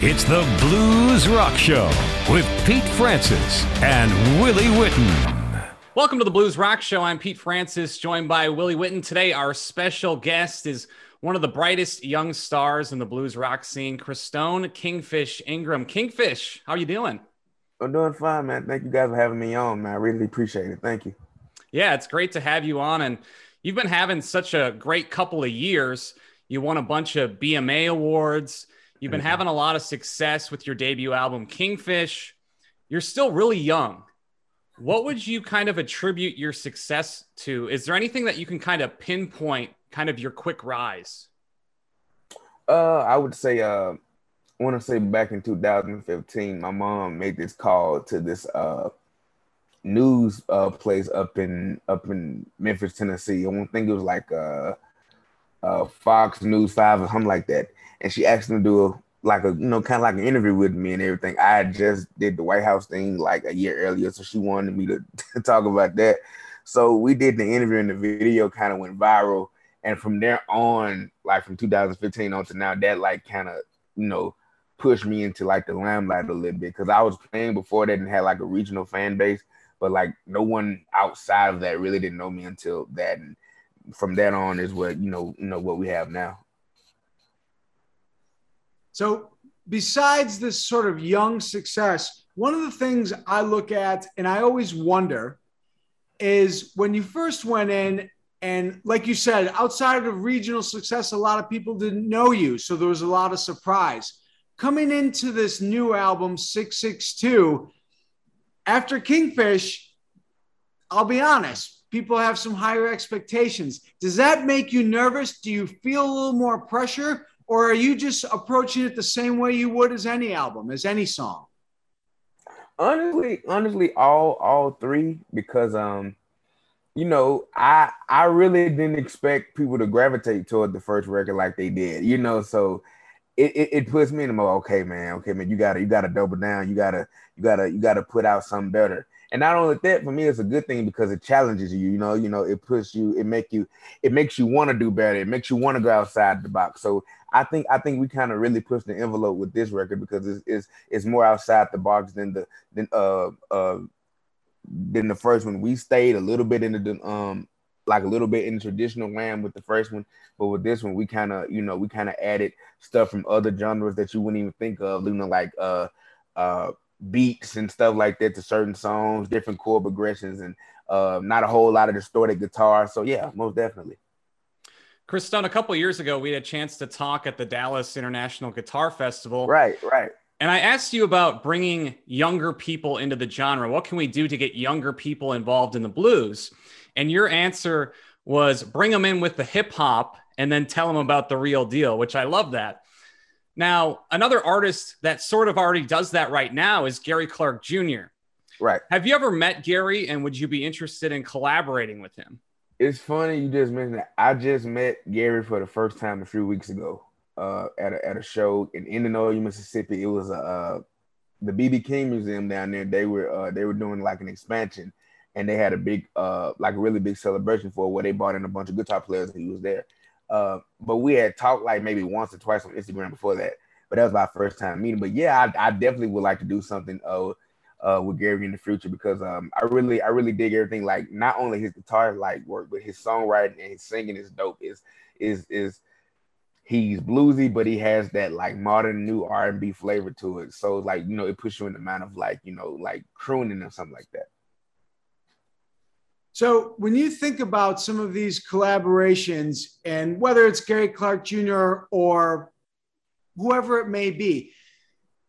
It's the Blues Rock Show with Pete Francis and Willie Witten. Welcome to the Blues Rock Show. I'm Pete Francis, joined by Willie Witten. Today, our special guest is one of the brightest young stars in the blues rock scene, Christone Kingfish Ingram. Kingfish, how are you doing? I'm doing fine, man. Thank you guys for having me on, man. I really appreciate it. Thank you. Yeah, it's great to have you on. And you've been having such a great couple of years. You won a bunch of BMA awards You've been having a lot of success with your debut album, Kingfish. You're still really young. What would you kind of attribute your success to? Is there anything that you can kind of pinpoint, kind of your quick rise? Uh, I would say, uh, I want to say back in 2015, my mom made this call to this uh news uh place up in up in Memphis, Tennessee. I don't think it was like uh, uh Fox News Five or something like that and she asked him to do a like a you know kind of like an interview with me and everything. I just did the White House thing like a year earlier, so she wanted me to, to talk about that. So we did the interview and the video kind of went viral. And from there on, like from 2015 on to now, that like kind of you know pushed me into like the limelight a little bit because I was playing before that and had like a regional fan base, but like no one outside of that really didn't know me until that. And from that on is what you know you know what we have now. So, besides this sort of young success, one of the things I look at and I always wonder is when you first went in, and like you said, outside of regional success, a lot of people didn't know you. So, there was a lot of surprise. Coming into this new album, 662, after Kingfish, I'll be honest, people have some higher expectations. Does that make you nervous? Do you feel a little more pressure? Or are you just approaching it the same way you would as any album, as any song? Honestly, honestly, all all three because um, you know, I I really didn't expect people to gravitate toward the first record like they did, you know, so it, it, it puts me in the mode, okay, man, okay, man, you gotta you gotta double down, you gotta you gotta you gotta put out something better. And not only that, for me, it's a good thing because it challenges you. You know, you know, it puts you, it make you, it makes you want to do better. It makes you want to go outside the box. So I think I think we kind of really pushed the envelope with this record because it's, it's it's more outside the box than the than uh uh than the first one. We stayed a little bit in the um like a little bit in traditional land with the first one, but with this one, we kind of you know we kind of added stuff from other genres that you wouldn't even think of, you know, like uh uh beats and stuff like that to certain songs, different chord progressions, and uh, not a whole lot of distorted guitar. So yeah, most definitely. Christone, a couple years ago, we had a chance to talk at the Dallas International Guitar Festival. Right, right. And I asked you about bringing younger people into the genre. What can we do to get younger people involved in the blues? And your answer was bring them in with the hip hop and then tell them about the real deal, which I love that. Now, another artist that sort of already does that right now is Gary Clark Jr. Right. Have you ever met Gary and would you be interested in collaborating with him? It's funny you just mentioned that. I just met Gary for the first time a few weeks ago uh, at a at a show in Indianola, Mississippi. It was a uh, the BB King Museum down there. They were uh, they were doing like an expansion, and they had a big uh, like a really big celebration for where they brought in a bunch of guitar players. And he was there, uh, but we had talked like maybe once or twice on Instagram before that. But that was my first time meeting. But yeah, I, I definitely would like to do something. Uh, uh, with Gary in the future because um, I really I really dig everything like not only his guitar like work but his songwriting and his singing is dope is is is he's bluesy but he has that like modern new R&B flavor to it so like you know it puts you in the mind of like you know like crooning or something like that. So when you think about some of these collaborations and whether it's Gary Clark Jr. or whoever it may be,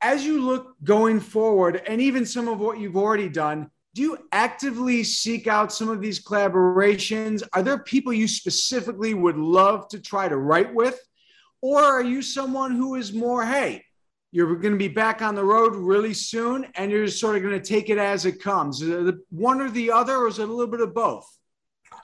as you look going forward, and even some of what you've already done, do you actively seek out some of these collaborations? Are there people you specifically would love to try to write with? Or are you someone who is more, hey, you're going to be back on the road really soon and you're just sort of going to take it as it comes? It one or the other, or is it a little bit of both?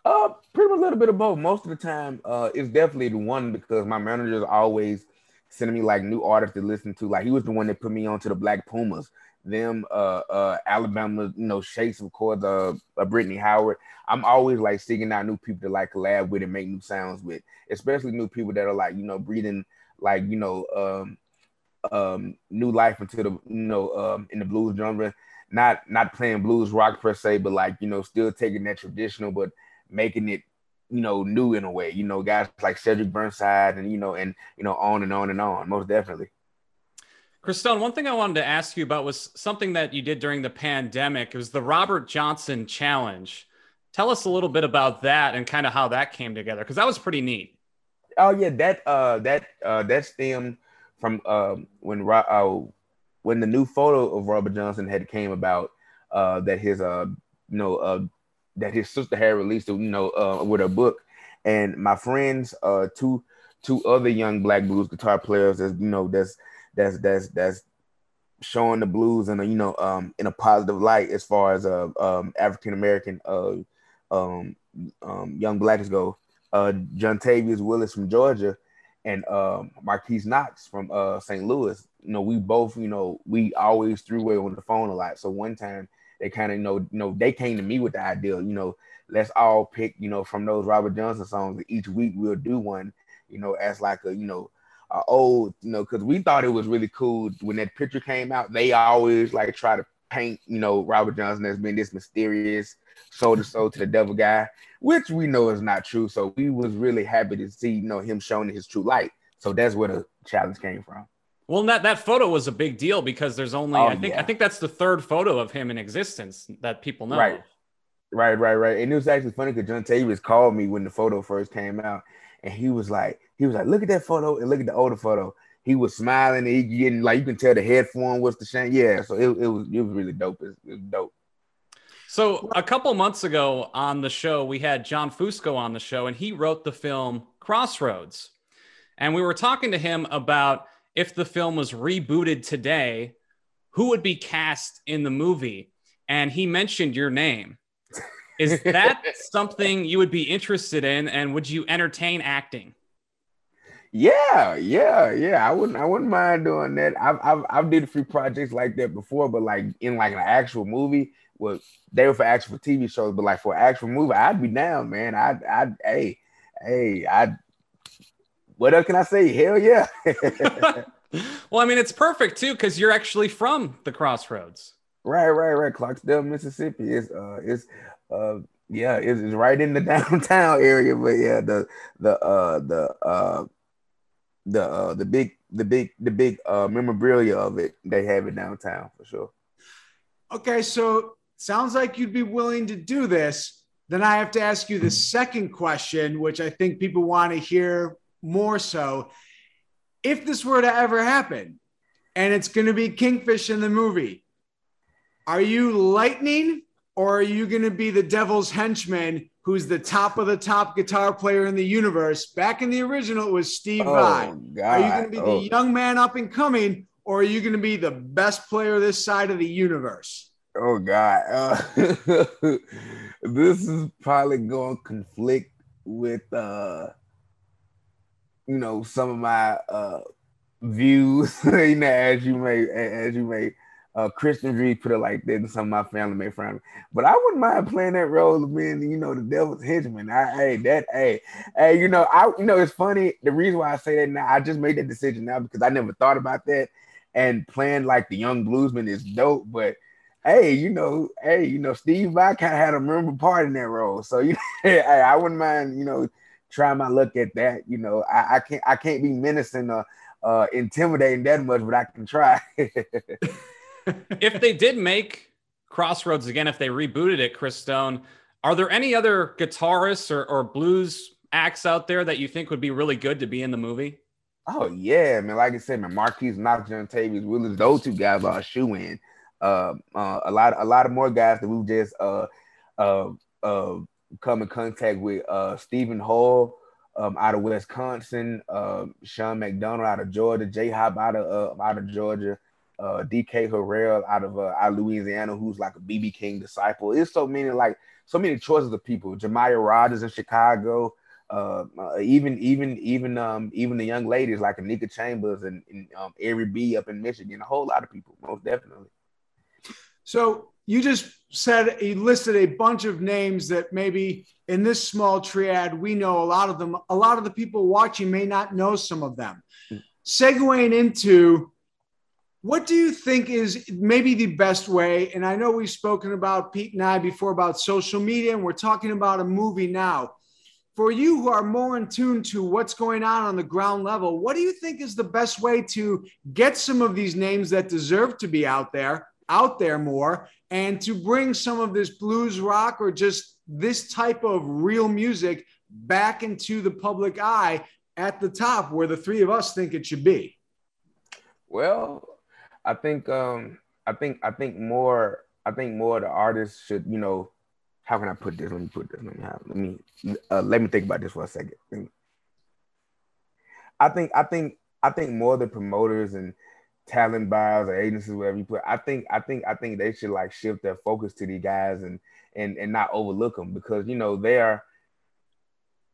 Uh, pretty much a little bit of both. Most of the time, uh, it's definitely the one because my manager is always – sending me like new artists to listen to. Like he was the one that put me on to the Black Pumas, them uh uh Alabama, you know, Shakes of course, uh, uh Brittany Howard. I'm always like seeking out new people to like collab with and make new sounds with, especially new people that are like, you know, breathing like, you know, um um, new life into the you know um, in the blues genre. Not not playing blues rock per se, but like you know still taking that traditional, but making it you know new in a way. You know guys like Cedric Burnside and you know and you know on and on and on. Most definitely. Christone, one thing I wanted to ask you about was something that you did during the pandemic. It was the Robert Johnson Challenge. Tell us a little bit about that and kind of how that came together because that was pretty neat. Oh yeah, that uh that uh that stemmed from uh, when uh, when the new photo of Robert Johnson had came about uh that his uh you know uh that his sister had released you know uh with a book and my friends uh two two other young black blues guitar players as you know that's that's that's that's showing the blues in a you know um in a positive light as far as uh um African American uh um um young blacks go. Uh Jontavious Willis from Georgia and um Marquise Knox from uh St. Louis. You know, we both, you know, we always threw away on the phone a lot. So one time they kind of you know, you know, they came to me with the idea, you know, let's all pick, you know, from those Robert Johnson songs. Each week we'll do one, you know, as like a, you know, uh, old, you know, because we thought it was really cool when that picture came out. They always like try to paint, you know, Robert Johnson as being this mysterious soul to soul to the devil guy, which we know is not true. So we was really happy to see, you know, him showing his true light. So that's where the challenge came from. Well, that that photo was a big deal because there's only oh, I think yeah. I think that's the third photo of him in existence that people know. Right, right, right, right. And it was actually funny because Jontavious called me when the photo first came out, and he was like, he was like, look at that photo and look at the older photo. He was smiling. And he getting like you can tell the head form was the shame. Yeah, so it, it was it was really dope. It, it was dope. So a couple months ago on the show, we had John Fusco on the show, and he wrote the film Crossroads. And we were talking to him about if the film was rebooted today, who would be cast in the movie? And he mentioned your name. Is that something you would be interested in? And would you entertain acting? Yeah, yeah, yeah. I wouldn't I wouldn't mind doing that. I've I've I've did a few projects like that before, but like in like an actual movie, well, they were for actual TV shows, but like for actual movie, I'd be down, man. I'd I'd hey, hey, I what else can I say? Hell yeah. well, I mean, it's perfect too, because you're actually from the crossroads. Right, right, right. Clarksdale, Mississippi. It's uh it's uh yeah, it's, it's right in the downtown area, but yeah, the the uh the uh the uh the big the big the big uh memorabilia of it they have it downtown for sure. Okay so sounds like you'd be willing to do this. Then i have to ask you the second question which i think people want to hear more so. If this were to ever happen and it's going to be kingfish in the movie are you lightning or are you going to be the devil's henchman who's the top of the top guitar player in the universe. Back in the original, it was Steve oh, Vai. God. Are you going to be oh. the young man up and coming, or are you going to be the best player this side of the universe? Oh God, uh, this is probably going to conflict with, uh, you know, some of my uh, views. you know, as you may, as you may uh, Christian Reed put it like that, and some of my family made fun of me. But I wouldn't mind playing that role of being, you know, the devil's henchman. I, hey, that, hey, hey, you know, I, you know, it's funny. The reason why I say that now, I just made that decision now because I never thought about that. And playing like the young bluesman is dope, but hey, you know, hey, you know, Steve Vai kind of had a memorable part in that role. So you, hey, I wouldn't mind, you know, trying my luck at that. You know, I, I can't, I can't be menacing or uh, intimidating that much, but I can try. if they did make Crossroads again, if they rebooted it, Christone, are there any other guitarists or, or blues acts out there that you think would be really good to be in the movie? Oh yeah, man. Like I said, man, Marquise Knox, Jontavious Willis, those two guys are a shoe in. Uh, uh, a lot, a lot of more guys that we've just uh, uh, uh, come in contact with. Uh, Stephen Hull um, out of Wisconsin, uh, Sean McDonald out of Georgia, J Hop out of uh, out of Georgia, uh, DK Harrell out of uh, out of Louisiana, who's like a BB King disciple. It's so many like so many choices of people. Jamiah Rogers in Chicago, uh, uh, even even even um even the young ladies like Annika Chambers and, and um, Ari B up in Michigan. A whole lot of people, most definitely. So you just said you listed a bunch of names that maybe in this small triad we know a lot of them. A lot of the people watching may not know some of them. Mm. Segueing into what do you think is maybe the best way? And I know we've spoken about Pete and I before about social media, and we're talking about a movie now. For you who are more in tune to what's going on on the ground level, what do you think is the best way to get some of these names that deserve to be out there out there more and to bring some of this blues rock or just this type of real music back into the public eye at the top where the three of us think it should be? Well, I think um I think I think more I think more the artists should, you know, how can I put this? Let me put this. Let me have, let me uh, let me think about this for a second. I think I think I think more the promoters and talent buyers or agencies, whatever you put. I think I think I think they should like shift their focus to these guys and and and not overlook them because you know there are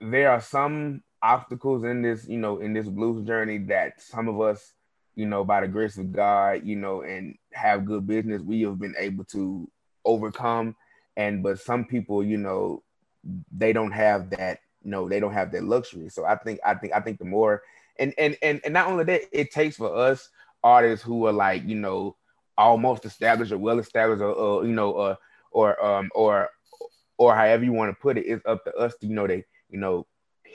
there are some obstacles in this you know in this blues journey that some of us you know by the grace of God you know and have good business we have been able to overcome. And but some people you know they don't have that you know they don't have that luxury. So i think i think i think the more and and and, and not only that it takes for us artists who are like you know almost established or well established or, or you know uh, or um or or however you want to put it it's up to us to you know they you know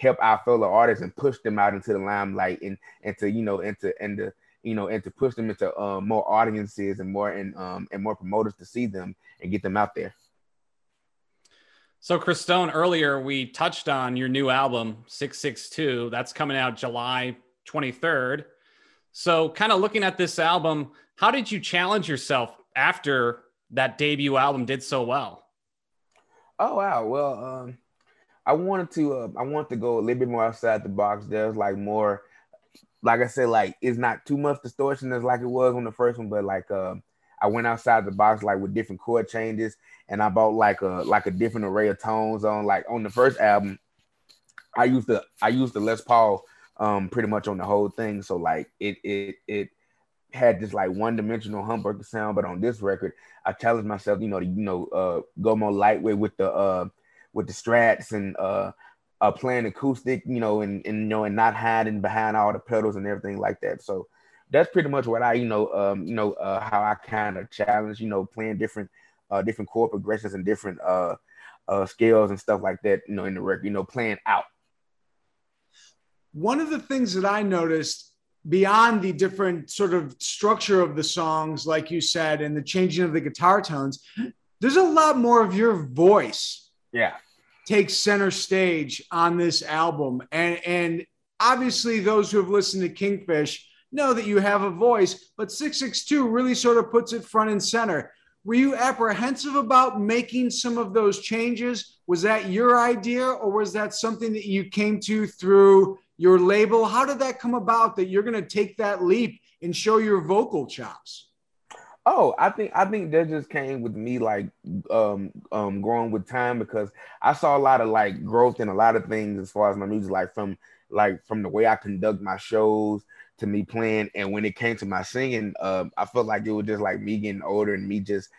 help our fellow artists and push them out into the limelight and and to you know into and to you know and to push them into um, more audiences and more and um and more promoters to see them and get them out there so, Christone, earlier we touched on your new album, 662. That's coming out July 23rd. So, kind of looking at this album, how did you challenge yourself after that debut album did so well? Oh wow! Well, um, I wanted to uh, I wanted to go a little bit more outside the box. There's like more, like I said, like it's not too much distortion as like it was on the first one, but like um, I went outside the box like with different chord changes, and I bought like a like a different array of tones on like on the first album. I used the I used the Les Paul um pretty much on the whole thing. So like it it it had this like one dimensional humbucker sound, but on this record, I challenged myself, you know, to you know uh go more lightweight with the uh with the strats and uh uh playing acoustic, you know, and and you know and not hiding behind all the pedals and everything like that. So that's pretty much what I, you know, um, you know, uh, how I kind of challenge, you know, playing different, uh, different chord progressions and different uh, uh, scales and stuff like that, you know, in the record, you know, playing out. One of the things that I noticed beyond the different sort of structure of the songs, like you said, and the changing of the guitar tones, there's a lot more of your voice. Yeah. Takes center stage on this album. And and obviously those who have listened to Kingfish know that you have a voice, but 662 really sort of puts it front and center. Were you apprehensive about making some of those changes? Was that your idea, or was that something that you came to through your label? How did that come about that you're going to take that leap and show your vocal chops? Oh, I think I think that just came with me like um um growing with time because I saw a lot of like growth in a lot of things as far as my music, like from like from the way I conduct my shows to me playing. And when it came to my singing, uh, I felt like it was just like me getting older and me just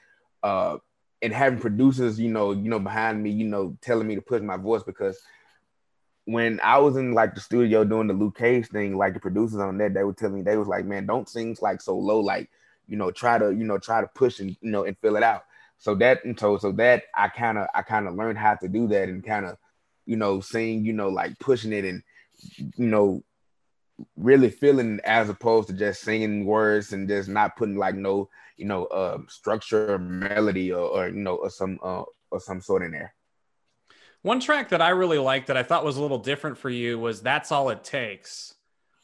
uh, and having producers, you know, you know, behind me, you know, telling me to push my voice because when I was in like the studio doing the Luke Cage thing, like the producers on that, they were telling me they was like, man, don't sing like so low, like you know, try to you know try to push and you know and fill it out. So that and so so that I kind of I kind of learned how to do that and kind of you know sing you know like pushing it and you know really feeling as opposed to just singing words and just not putting like no you know uh structure or melody or, or you know or some uh or some sort in there one track that i really liked that i thought was a little different for you was that's all it takes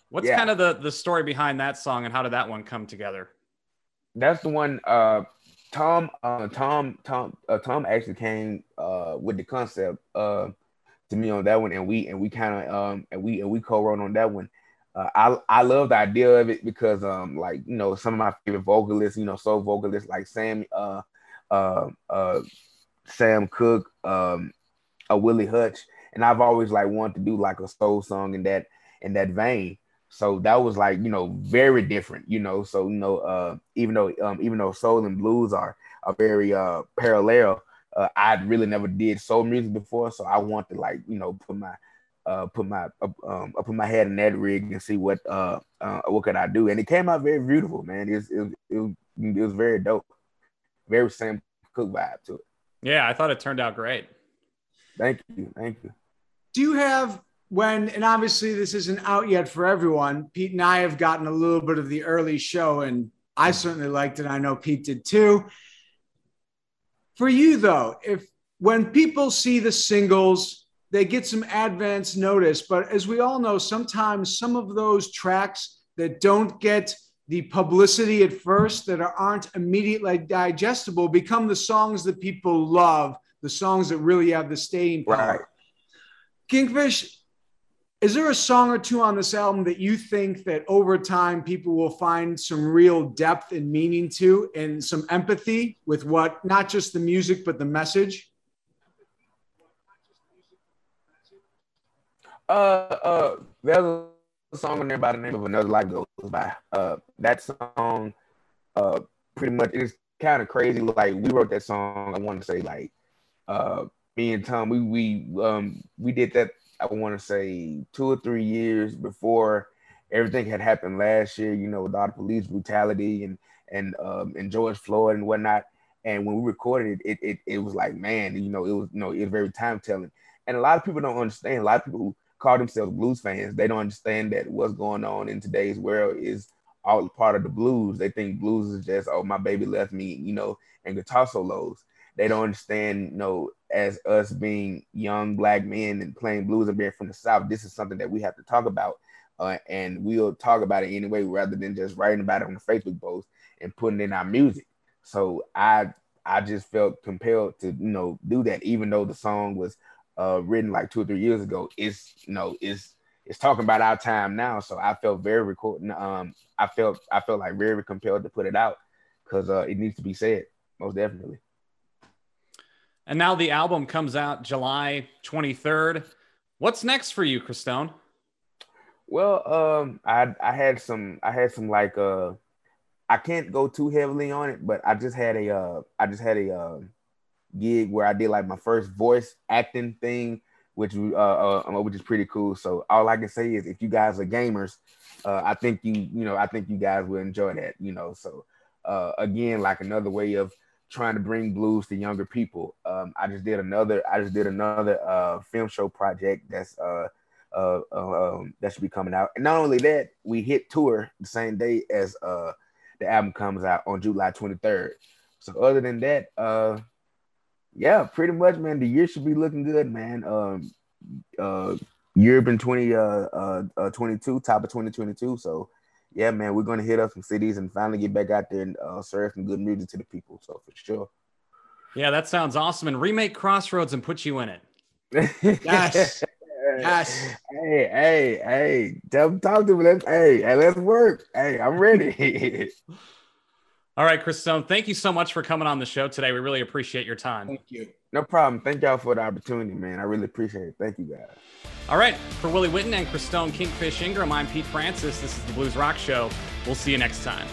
what's yeah. kind of the the story behind that song and how did that one come together that's the one uh tom uh tom tom uh, tom actually came uh with the concept uh to me on that one and we and we kind of um and we and we co-wrote on that one. Uh, I I love the idea of it because um like you know some of my favorite vocalists you know soul vocalists like Sam uh uh uh Sam Cooke um a Willie Hutch and I've always like wanted to do like a soul song in that in that vein so that was like you know very different you know so you know uh even though um even though soul and blues are are very uh parallel uh, I really never did soul music before so I want to like you know put my uh, put my uh, um, I put my head in that rig and see what uh, uh what could I do, and it came out very beautiful, man. It was, it was, it was, it was very dope, very Sam Cooke vibe to it. Yeah, I thought it turned out great. Thank you, thank you. Do you have when and obviously this isn't out yet for everyone. Pete and I have gotten a little bit of the early show, and I certainly liked it. I know Pete did too. For you though, if when people see the singles, they get some advance notice. But as we all know, sometimes some of those tracks that don't get the publicity at first, that aren't immediately digestible, become the songs that people love, the songs that really have the staying power. Right. Kingfish, is there a song or two on this album that you think that over time people will find some real depth and meaning to and some empathy with what not just the music but the message? Uh, uh, there's a song in there by the name of Another Life Goes By. Uh, that song, uh, pretty much it's kind of crazy. Like we wrote that song. I want to say like, uh, me and Tom, we we um we did that. I want to say two or three years before everything had happened last year. You know, with all the police brutality and and um and George Floyd and whatnot. And when we recorded it, it it, it was like, man, you know, it was you know, it was very time telling. And a lot of people don't understand. A lot of people who call themselves blues fans, they don't understand that what's going on in today's world is all part of the blues. They think blues is just, oh, my baby left me, you know, and guitar solos. They don't understand, you know, as us being young black men and playing blues and being from the South, this is something that we have to talk about. Uh, and we'll talk about it anyway, rather than just writing about it on the Facebook post and putting in our music. So I I just felt compelled to, you know, do that, even though the song was uh, written like two or three years ago. It's you know it's it's talking about our time now. So I felt very recording. Um, I felt I felt like very compelled to put it out because uh, it needs to be said most definitely. And now the album comes out July 23rd. What's next for you, Christone? Well, um, I I had some I had some like uh I can't go too heavily on it, but I just had a uh I just had a uh gig where I did like my first voice acting thing, which uh, uh which is pretty cool. So all I can say is if you guys are gamers, uh, I think you you know I think you guys will enjoy that. You know, so uh, again, like another way of trying to bring blues to younger people. Um, I just did another I just did another uh, film show project that's uh, uh, uh, um, that should be coming out. And not only that, we hit tour the same day as uh, the album comes out on July 23rd. So other than that, uh, yeah, pretty much, man. The year should be looking good, man. Um, uh, Europe in 20, uh, uh, uh, 22, top of 2022. So, yeah, man, we're going to hit up some cities and finally get back out there and uh, serve some good music to the people. So, for sure. Yeah, that sounds awesome. And remake Crossroads and put you in it. yes. Yes. Hey, hey, hey. Tell, talk to me. Let's, hey, hey, let's work. Hey, I'm ready. All right, Christone, thank you so much for coming on the show today. We really appreciate your time. Thank you. No problem. Thank y'all for the opportunity, man. I really appreciate it. Thank you, guys. All right, for Willie Witton and Christone Kingfish Ingram, I'm Pete Francis. This is the Blues Rock Show. We'll see you next time.